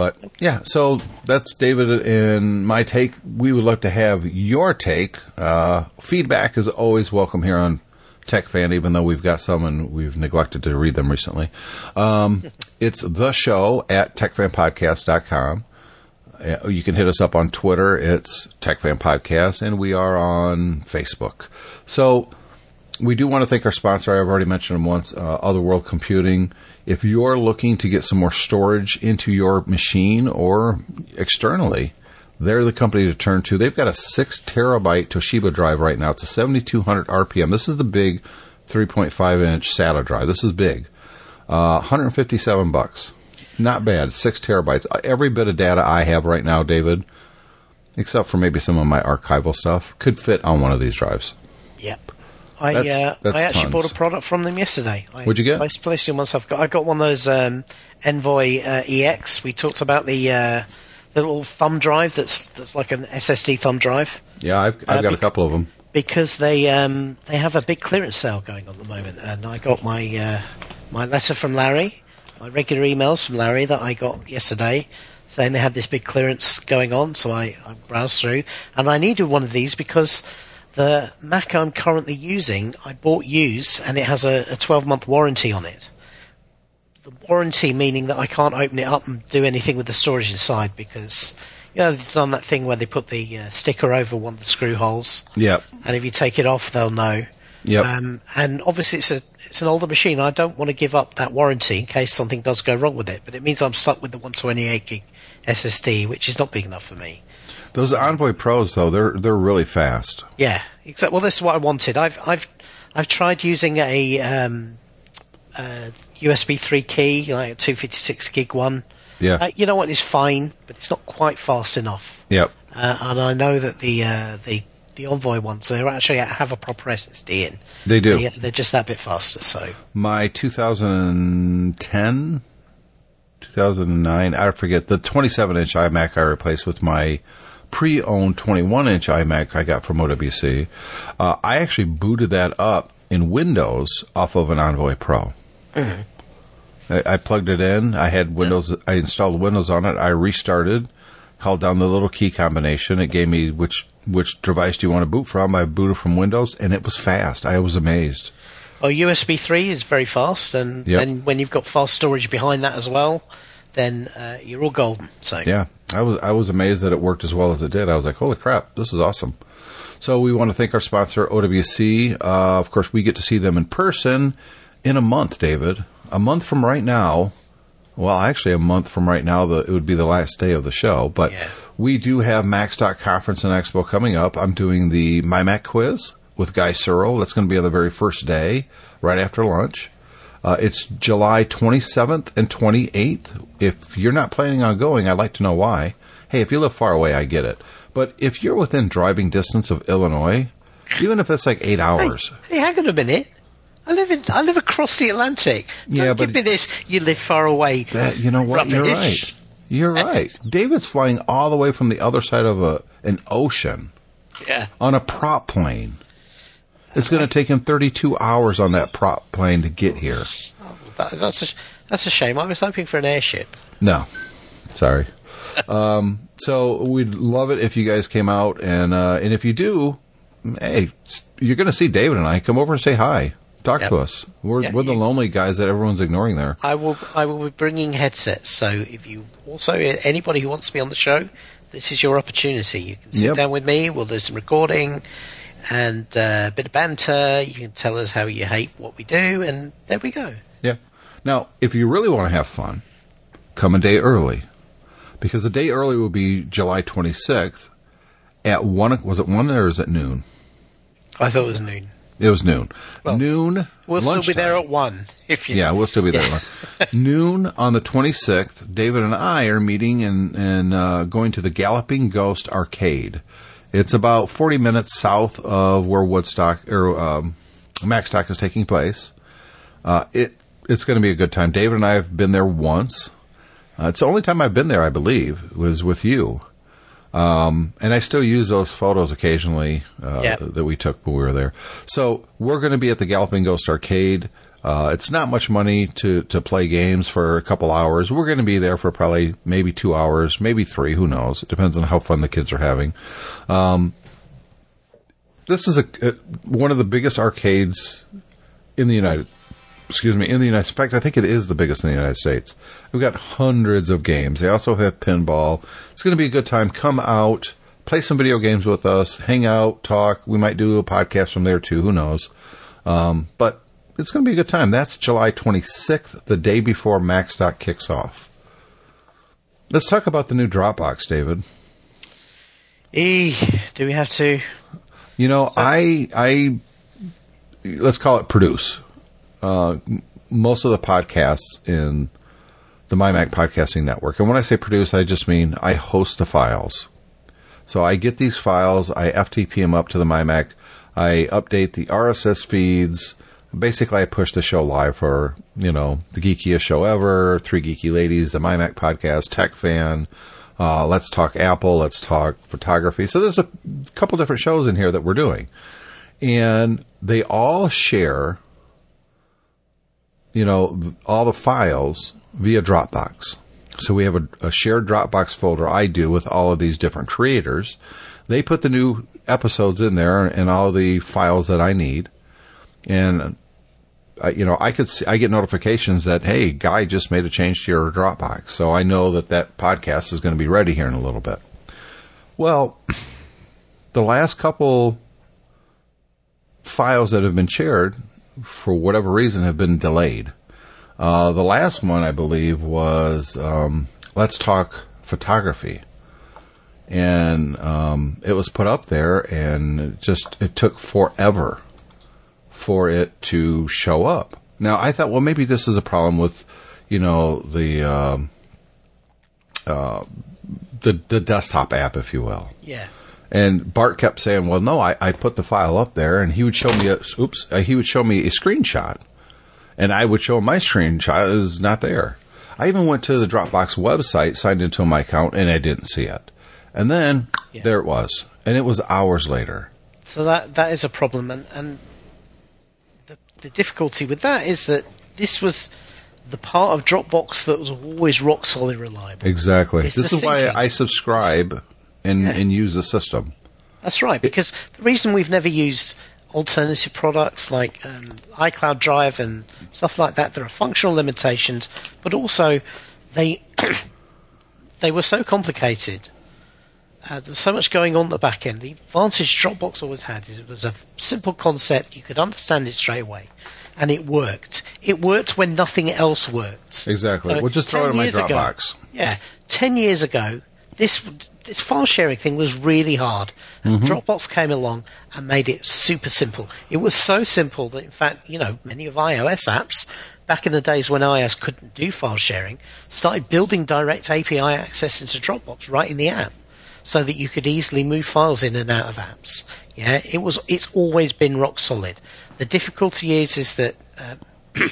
But yeah, so that's David and my take. We would love to have your take. Uh, feedback is always welcome here on Tech Fan, even though we've got some and we've neglected to read them recently. Um, it's the show at techfanpodcast.com. Uh, You can hit us up on Twitter. It's TechFan Podcast, and we are on Facebook. So we do want to thank our sponsor. I've already mentioned them once, uh, Other World Computing. If you're looking to get some more storage into your machine or externally, they're the company to turn to. They've got a six terabyte Toshiba drive right now. It's a 7200 RPM. This is the big 3.5 inch SATA drive. This is big. Uh, 157 bucks. Not bad. Six terabytes. Uh, Every bit of data I have right now, David, except for maybe some of my archival stuff, could fit on one of these drives. Yep. I That's- uh, that's I actually tons. bought a product from them yesterday. I What'd you get? Placed, placed it once. I've got I got one of those um, Envoy uh, EX. We talked about the uh, little thumb drive that's that's like an SSD thumb drive Yeah, I've, I've Uh, got a couple of them. because they um, they have a big clearance sale going on at the moment, and I got my uh, my letter from Larry, my regular emails from Larry that I got yesterday. Saying they had this big clearance going on, so I, I browsed through, and I needed one of these because the Mac I'm currently using, I bought used, and it has a, a 12 month warranty on it. The warranty meaning that I can't open it up and do anything with the storage inside because, you know, they've done that thing where they put the uh, sticker over one of the screw holes, Yep. and if you take it off, they'll know. Yep. Um, and obviously, it's a it's an older machine. I don't want to give up that warranty in case something does go wrong with it. But it means I'm stuck with the 128 gig SSD, which is not big enough for me. Those Envoy Pros, though, they're they're really fast. Yeah, exactly. Well, this is what I wanted. I've I've I've tried using a um, uh, USB 3 key, like a 256 gig one. Yeah. Uh, you know what? It's fine, but it's not quite fast enough. yep. Uh, and I know that the uh, the the Envoy ones, they actually have a proper SSD in. They do. They, they're just that bit faster. So My 2010, 2009, I forget, the 27 inch iMac I replaced with my pre owned 21 inch iMac I got from OWC. Uh, I actually booted that up in Windows off of an Envoy Pro. I, I plugged it in. I had Windows. I installed Windows on it. I restarted, held down the little key combination. It gave me which which device do you want to boot from. I booted from Windows, and it was fast. I was amazed. Well, USB 3 is very fast, and, Yep. and when you've got fast storage behind that as well, then uh, you're all golden. So Yeah, I was I was amazed that it worked as well as it did. I was like, holy crap, this is awesome. So we want to thank our sponsor OWC. Uh, of course, we get to see them in person in a month, David. A month from right now, well, actually, a month from right now, the, it would be the last day of the show. But Yeah. we do have MacStock Conference and Expo coming up. I'm doing the My Mac quiz with Guy Serle. That's going to be on the very first day, right after lunch. Uh, it's July 27th and 28th. If you're not planning on going, I'd like to know why. Hey, if you live far away, I get it. But if you're within driving distance of Illinois, even if it's like eight hours, Hey, hang on a minute. I live in I live across the Atlantic. Don't Yeah, give me this. You live far away. That you know what? You're right. You're right. David's flying all the way from the other side of a an ocean Yeah. on a prop plane. It's going to take him 32 hours on that prop plane to get here. Oh, that, that's a, that's a shame. I was hoping for an airship. No, sorry. Um, so we'd love it if you guys came out, and uh, and if you do, hey, you're going to see David and I. Come over and say hi. Talk Yep. to us. We're Yeah, we're the lonely guys that everyone's ignoring there. I will I will be bringing headsets. So if you also anybody who wants to be on the show, this is your opportunity. You can sit Yep. down with me. We'll do some recording and uh, a bit of banter. You can tell us how you hate what we do, and there we go. Now, if you really want to have fun, come a day early. Because the day early will be July 26th at 1, was it 1 or is it noon? I thought it was noon. It was noon. Well, noon. We'll still be there at one. If you Yeah, we'll still be there. Noon on the 26th, David and I are meeting and, and uh, going to the Galloping Ghost Arcade. It's about 40 minutes south of where Woodstock or um, Macstock is taking place. Uh, it It's going to be a good time. David and I have been there once. Uh, it's the only time I've been there, I believe, was with you. Um, and I still use those photos occasionally uh, Yeah. that we took when we were there. So we're going to be at the Galloping Ghost Arcade. Uh, it's not much money to, to play games for a couple hours. We're going to be there for probably maybe two hours, maybe three. Who knows? It depends on how fun the kids are having. Um, this is a, uh one of the biggest arcades in the United. Excuse me, in the United. In fact, I think it is the biggest in the United States. We've got hundreds of games. They also have pinball. It's going to be a good time. Come out, play some video games with us, hang out, talk. We might do a podcast from there too. Who knows? Um, but it's going to be a good time. That's July 26th, the day before Macstock kicks off. Let's talk about the new Dropbox, David. E, do we have to? You know, I, I, let's call it produce. Uh, most of the podcasts in the MyMac Podcasting Network. And when I say produce, I just mean I host the files. So I get these files, I FTP them up to the MyMac, I update the RSS feeds. Basically, I push the show live for, you know, the geekiest show ever, Three Geeky Ladies, the MyMac Podcast, Tech Fan, uh, Let's Talk Apple, Let's Talk Photography. So there's a couple different shows in here that we're doing. And they all share, you know, all the files via Dropbox. So we have a, a shared Dropbox folder I do with all of these different creators. They put the new episodes in there and all the files that I need. And uh, I, you know, I could see, I get notifications that hey, guy just made a change to your Dropbox, so I know that that podcast is going to be ready here in a little bit. Well, the last couple files that have been shared, for whatever reason, have been delayed. Uh, the last one, I believe, was um, Let's Talk Photography. And um, it was put up there, and it just it took forever for it to show up. Now, I thought, well, maybe this is a problem with, you know, the um, uh, the the desktop app, if you will. Yeah. And Bart kept saying, "Well, no, I, I put the file up there," and he would show me a oops, uh, he would show me a screenshot, and I would show him my screenshot. It was not there. I even went to the Dropbox website, signed into my account, and I didn't see it. And then Yeah. there it was, and it was hours later. So that that is a problem, and and the the difficulty with that is that this was the part of Dropbox that was always rock solid reliable. Exactly. It's this is why. I subscribe and and use the system. That's right, because the reason we've never used alternative products like um, iCloud Drive and stuff like that, there are functional limitations, but also they they were so complicated. Uh, there was so much going on at the back end. The advantage Dropbox always had is it was a simple concept; you could understand it straight away. and it worked. It worked when nothing else worked. Exactly. So we'll just throw it 10 in my years ago- Dropbox. yeah, ten years ago, this this file sharing thing was really hard. And Mm-hmm. Dropbox came along and made it super simple. It was so simple that, in fact, you know, many of iOS apps back in the days when iOS couldn't do file sharing started building direct API access into Dropbox right in the app, so that you could easily move files in and out of apps. Yeah, it was. It's always been rock solid. The difficulty is, is that. Uh,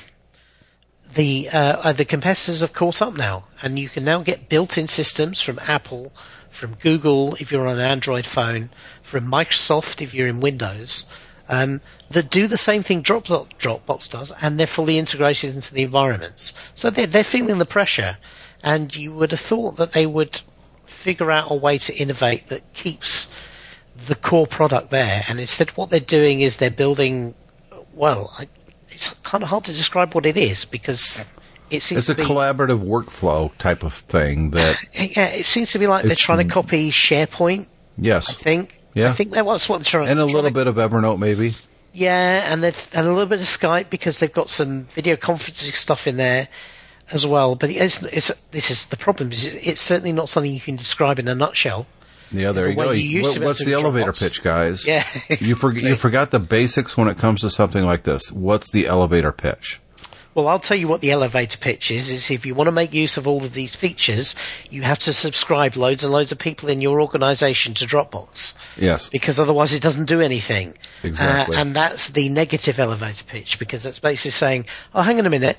the uh, uh, the competitors have caught up now, and you can now get built-in systems from Apple, from Google if you're on an Android phone, from Microsoft if you're in Windows, um, that do the same thing Dropbox, Dropbox does, and they're fully integrated into the environments. So they're they're feeling the pressure, and you would have thought that they would figure out a way to innovate that keeps the core product there, and instead what they're doing is they're building. Well, I, it's kind of hard to describe what it is because it seems It's a be, collaborative workflow type of thing uh, that, yeah, it seems to be like they're trying to copy SharePoint. Yes, I think. Yeah. I think that was what they're trying. And a little to- bit of Evernote, maybe. Yeah, and they've and a little bit of Skype because they've got some video conferencing stuff in there as well. But it's, it's this is the problem. Is it's certainly not something you can describe in a nutshell. Yeah, there The you go. you What- to be able what's the elevator pitch, guys? Yeah, You, forg you forgot the basics when it comes to something like this. What's the elevator pitch? Well, I'll tell you what the elevator pitch is. Is if you want to make use of all of these features, you have to subscribe loads and loads of people in your organisation to Dropbox Yes. because otherwise it doesn't do anything. Exactly. Uh, and that's the negative elevator pitch because it's basically saying, oh, hang on a minute,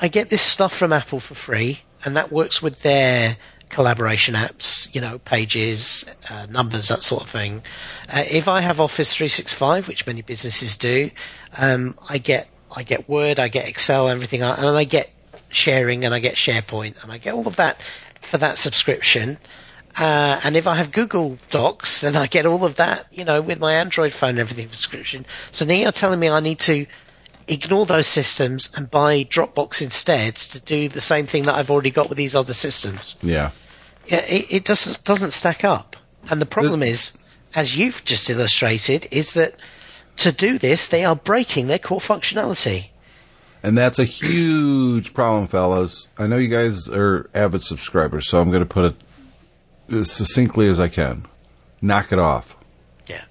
I get this stuff from Apple for free, and that works with their collaboration apps, you know, pages, uh, numbers, that sort of thing. Uh, if I have Office 365, which many businesses do, um, I get I get Word, I get Excel, everything, and I get sharing, and I get SharePoint, and I get all of that for that subscription. Uh, and if I have Google Docs, then I get all of that, you know, with my Android phone and everything subscription. So now you're telling me I need to ignore those systems and buy Dropbox instead to do the same thing that I've already got with these other systems. Yeah. Yeah, it, it just doesn't stack up. And the problem is, as you've just illustrated, is that to do this, they are breaking their core functionality. And that's a huge problem, fellas. I know you guys are avid subscribers, so I'm going to put it as succinctly as I can. Knock it off. Yeah.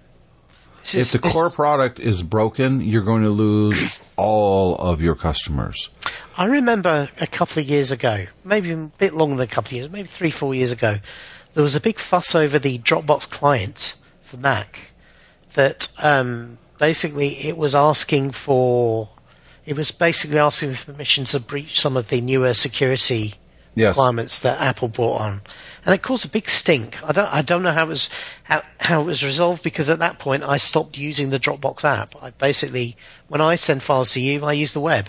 This If is- the core product is broken, you're going to lose all of your customers. I remember a couple of years ago, maybe a bit longer than a couple of years, maybe three, four years ago, there was a big fuss over the Dropbox client for Mac. That um, basically it was asking for, it was basically asking for permission to breach some of the newer security Yes. requirements that Apple brought on, and it caused a big stink. I don't, I don't know how it was how, how it was resolved because at that point I stopped using the Dropbox app. I basically, when I send files to you, I use the web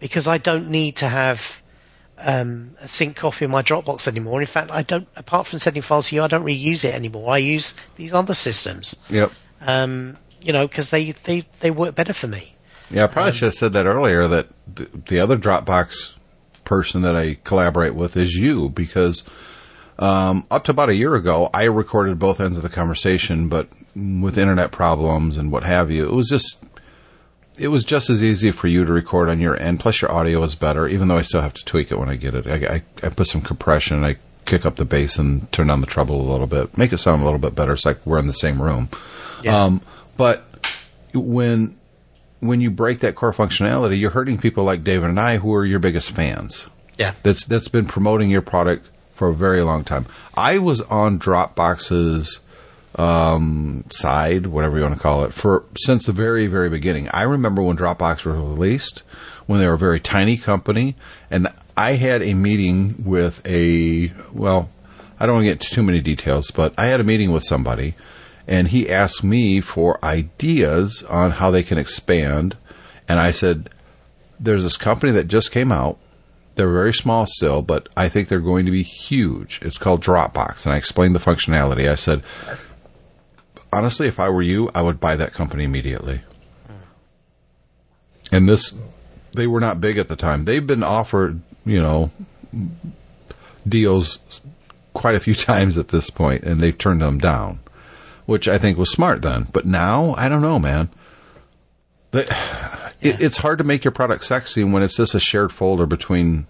because I don't need to have um, a sync copy in my Dropbox anymore. In fact, I don't. Apart from sending files to you, I don't really use it anymore. I use these other systems, Yep. um, you know, because they, they they work better for me. Yeah, I probably should have said that earlier. That the, the other Dropbox person that I collaborate with is you, because um, up to about a year ago, I recorded both ends of the conversation, but with internet problems and what have you, it was just it was just as easy for you to record on your end. Plus, your audio is better, even though I still have to tweak it when I get it. I, I, I put some compression, I kick up the bass and turn down the treble a little bit, make it sound a little bit better. It's like we're in the same room. Yeah. Um, but when when you break that core functionality, you're hurting people like David and I, who are your biggest fans. Yeah. That's that's been promoting your product for a very long time. I was on Dropbox's um, side, whatever you want to call it, for since the very very beginning. I remember when Dropbox was released, when they were a very tiny company, and I had a meeting with a well, I don't want to get into too many details, but I had a meeting with somebody, and he asked me for ideas on how they can expand, and I said, "There's this company that just came out." They're very small still, but I think they're going to be huge. It's called Dropbox. And I explained the functionality. I said, honestly, if I were you, I would buy that company immediately. And this, they were not big at the time. They've been offered, you know, deals quite a few times at this point, and they've turned them down, which I think was smart then. But now, I don't know, man. It, it's hard to make your product sexy when it's just a shared folder between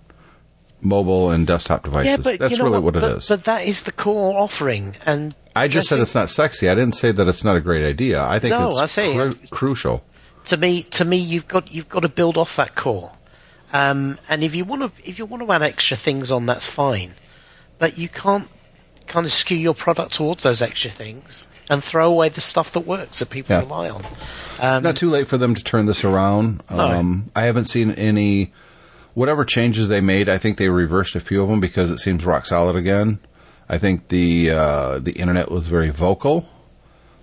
mobile and desktop devices. That's you know really what, it but, is. But that is the core offering, and I just said it's not sexy. I didn't say that it's not a great idea. I think No, it's I say cru- crucial. to me, to me, you've got you've got to build off that core. Um, and if you want to, if you want to add extra things on, that's fine. But you can't kind of skew your product towards those extra things and throw away the stuff that works that people Yeah. rely on. Um, Not too late for them to turn this around. No. Um, I haven't seen any whatever changes they made. I think they reversed a few of them because it seems rock solid again. I think the uh, the internet was very vocal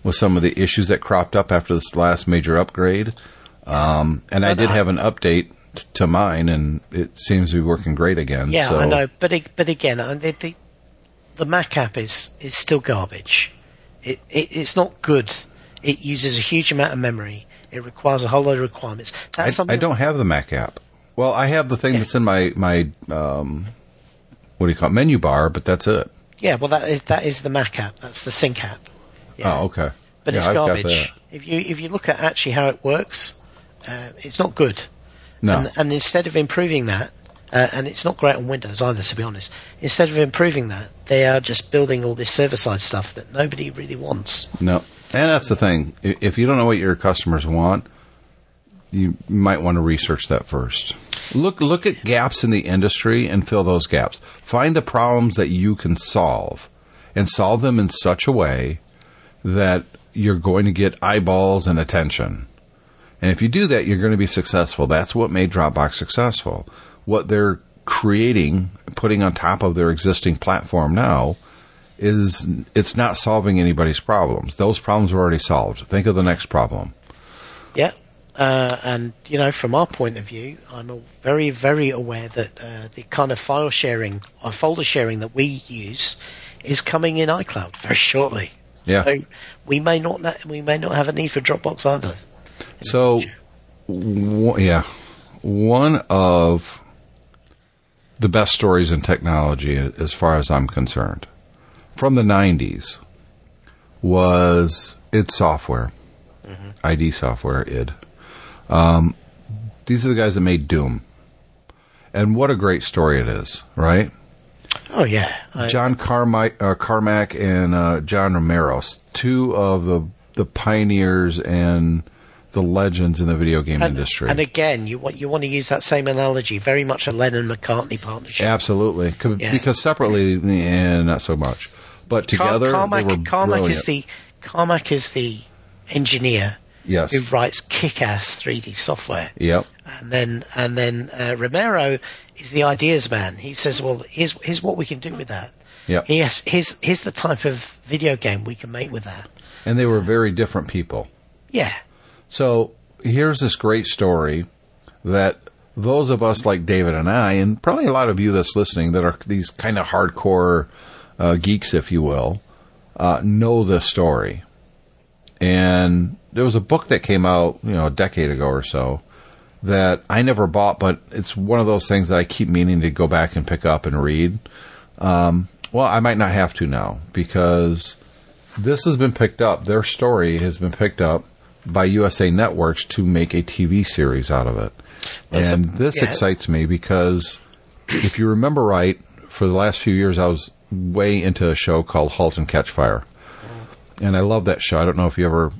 with some of the issues that cropped up after this last major upgrade. Um, and I did I- have an update t- to mine, and it seems to be working great again. Yeah, so. I know, but ag- but again, the, the the Mac app is is still garbage. It, it it's not good. It uses a huge amount of memory. It requires a whole load of requirements. That's I, something I don't have the Mac app. Well, I have the thing Yeah. that's in my my um, what do you call it, menu bar, but that's it. Yeah, well, that is that is the Mac app. That's the Sync app. Yeah. Oh, okay. But Yeah, it's I've garbage. If you if you look at actually how it works, uh, it's not good. No, And, and instead of improving that, uh, and it's not great on Windows either, to be honest. Instead of improving that, they are just building all this server side stuff that nobody really wants. no. And that's the thing. If you don't know what your customers want, you might want to research that first. Look look at gaps in the industry and fill those gaps. Find the problems that you can solve and solve them in such a way that you're going to get eyeballs and attention. And if you do that, you're going to be successful. That's what made Dropbox successful. What they're creating, putting on top of their existing platform now, is it's not solving anybody's problems. Those problems are already solved. Think of the next problem. Yeah. Uh, and you know, from our point of view, I'm a- very, very aware that uh, the kind of file sharing or folder sharing that we use is coming in iCloud very shortly. Yeah. So we may not we may not have a need for Dropbox either. So, w- yeah, one of the best stories in technology, as far as I'm concerned, from the '90s, was id Software, ID Software, id. Um, these are the guys that made Doom, and what a great story it is, right? Oh yeah, I, John Carmi- uh, Carmack and uh, John Romero, two of the the pioneers and the legends in the video game and, industry. and again, you want you want to use that same analogy, very much a Lennon McCartney partnership. Absolutely, Yeah. because separately, eh, not so much, but Car- together Carmack, they were Carmack brilliant. is the Carmack is the engineer yes, who writes kick-ass 3D software. yep, and then and then uh, Romero is the ideas man. He says, "Well, here's here's what we can do with that. yep. Here's here's here's the type of video game we can make with that." And they were very different people. Yeah, So here's this great story that those of us like David and I, and probably a lot of you that's listening that are these kind of hardcore uh, geeks, if you will, uh, know this story. And there was a book that came out, you know, a decade ago or so that I never bought, but it's one of those things that I keep meaning to go back and pick up and read. Um, well, I might not have to now because this has been picked up. Their story has been picked up by USA Networks to make a TV series out of it. So- and this yeah. excites me because if you remember right, for the last few years, I was way into a show called Halt and Catch Fire. And I love that show. I don't know if you ever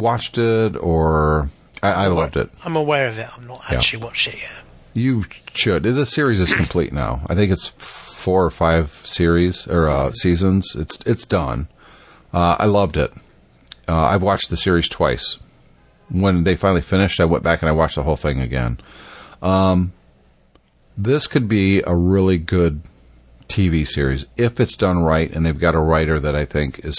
watched it or. I, I loved it. I'm aware of it. I'm not Yeah. actually watched it yet. You should. The series is complete now. I think it's four or five series or uh, seasons. It's it's done. Uh, I loved it. Uh, I've watched the series twice. When they finally finished, I went back and I watched the whole thing again. Um, this could be a really good TV series if it's done right, and they've got a writer that I think is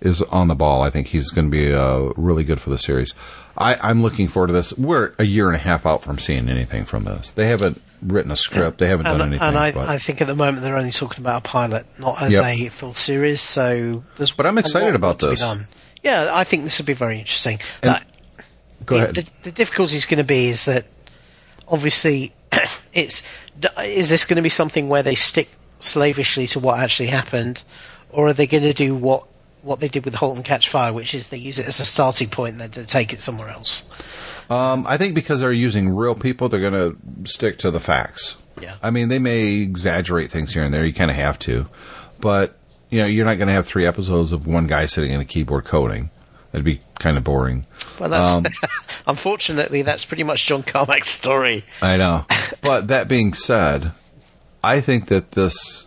is on the ball. I think he's going to be uh, really good for the series. I, I'm looking forward to this. We're a year and a half out from seeing anything from this. They haven't written a script. They haven't And, done anything. and I, I think at the moment they're only talking about a pilot, not as Yep. a full series. So there's But I'm excited about this. Yeah, I think this would be very interesting. And- go the, ahead. The, the difficulty is going to be is that obviously it's is this going to be something where they stick slavishly to what actually happened, or are they going to do what what they did with Halt and Catch Fire, which is they use it as a starting point and then to take it somewhere else? Um, I think because they're using real people, they're going to stick to the facts. Yeah. I mean, they may exaggerate things here and there. You kind of have to, but you know, you're not going to have three episodes of one guy sitting in a keyboard coding. That'd be kind of boring. Well, that's, Um, unfortunately, that's pretty much John Carmack's story. I know. but that being said, I think that this,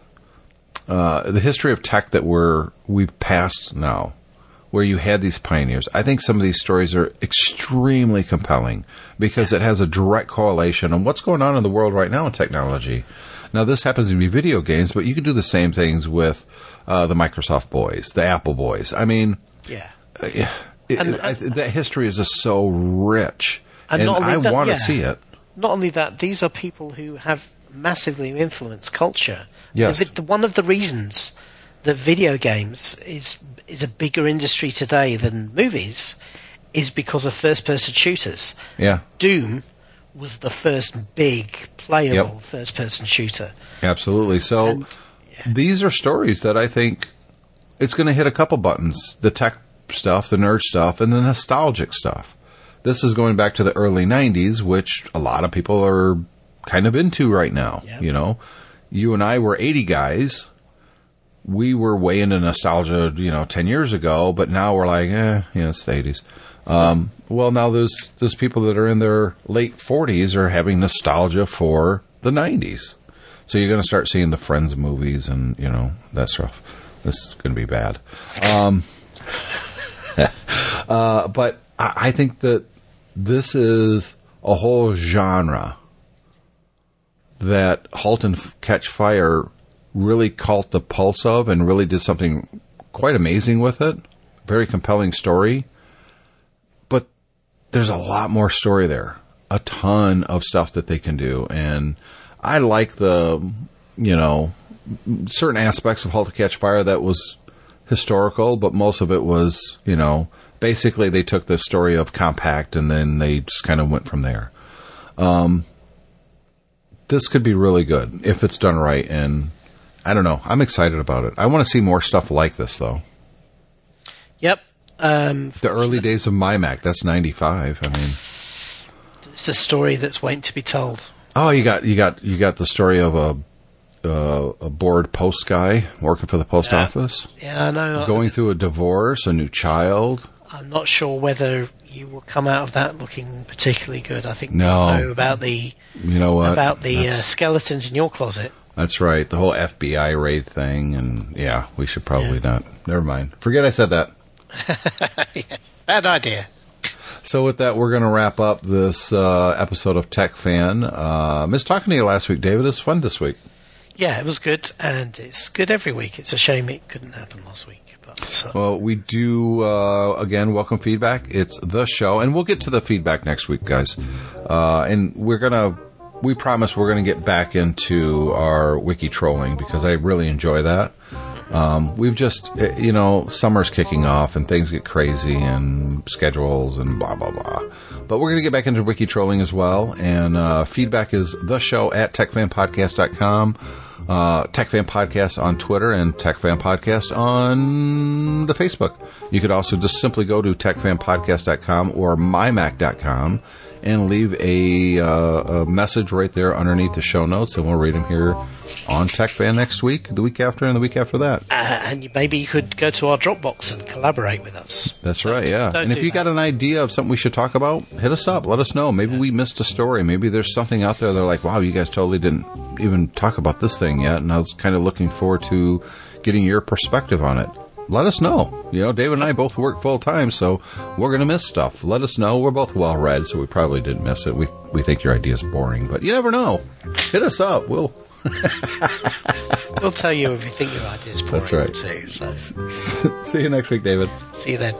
uh, the history of tech that we're we've passed now, where you had these pioneers, I think some of these stories are extremely compelling because it has a direct correlation on what's going on in the world right now in technology. Now, this happens to be video games, but you could do the same things with uh, the Microsoft boys, the Apple boys. I mean, Yeah. It, And- I, uh, that history is just so rich, And and, not only I that- want to yeah. see it. Not only that, these are people who have massively influenced culture. Yes. The one of the reasons that video games is is a bigger industry today than movies is because of first-person shooters. Yeah. Doom was the first big playable Yep. first-person shooter. Absolutely. So And- these are stories that I think it's going to hit a couple buttons: the tech stuff, the nerd stuff, and the nostalgic stuff. This is going back to the early '90s, which a lot of people are kind of into right now. Yep. You know, you and I were '80 guys. We were way into nostalgia, you know, ten years ago, but now we're like, eh, you know, it's the '80s. Um, well, now those those people that are in their late 40s are having nostalgia for the 90s. So you're going to start seeing the Friends movies and you know that stuff. This is going to be bad. Um, uh, but I, I think that this is a whole genre that Halt and Catch Fire really caught the pulse of and really did something quite amazing with it. Very compelling story. But there's a lot more story there. A ton of stuff that they can do. And I like the, you know, certain aspects of Halt to Catch Fire that was historical, but most of it was, you know, basically they took the story of Compaq and then they just kind of went from there. Um, this could be really good if it's done right. And I don't know. I'm excited about it. I want to see more stuff like this, though. Yep. Um, The early days of MyMac, that's 95. I mean, it's a story that's waiting to be told. oh, you got, you got, you got the story of a, uh, a bored post guy working for the post Yeah. office, Yeah, I know. going through a divorce, a new child. I'm not sure whether you will come out of that looking particularly good. I think No. know about the You know what? about the uh, skeletons in your closet. That's right. The whole FBI raid thing, and yeah, we should probably not. Never mind. Forget I said that. Bad idea. So with that, we're going to wrap up this uh, episode of Tech Fan. Uh, missed talking to you last week, David. It was fun this week. Yeah, it was good, and it's good every week. It's a shame it couldn't happen last week, but uh, Well, we do uh, again welcome feedback. It's the show, and we'll get to the feedback next week, guys. Uh, and we're gonna, we promise we're gonna get back into our wiki trolling because I really enjoy that. Um, we've just, eh, you know, summer's kicking off and things get crazy and schedules and blah blah blah. But we're gonna get back into wiki trolling as well. And uh, feedback is the show at techfanpodcast.com. Uh, TechFan Podcast on Twitter and TechFan Podcast on the Facebook. You could also just simply go to techfanpodcast.com or mymac.com and leave a, uh, a message right there underneath the show notes, and we'll read them here on TechFan next week, the week after, and the week after that. uh, and maybe you could go to our Dropbox and collaborate with us. That's right, yeah. And if you got an idea of something we should talk about, hit us up. Let us know. Maybe we missed a story. Maybe there's something out there they're like, wow, you guys totally didn't even talk about this thing yet. And I was kind of looking forward to getting your perspective on it let us know. You know, David and I both work full time, so we're going to miss stuff. Let us know. We're both well read, so we probably didn't miss it. We we think your idea is boring, but you never know. Hit us up. We'll we'll tell you if you think your idea is boring. That's right. Too, so. See you next week, David. See you then.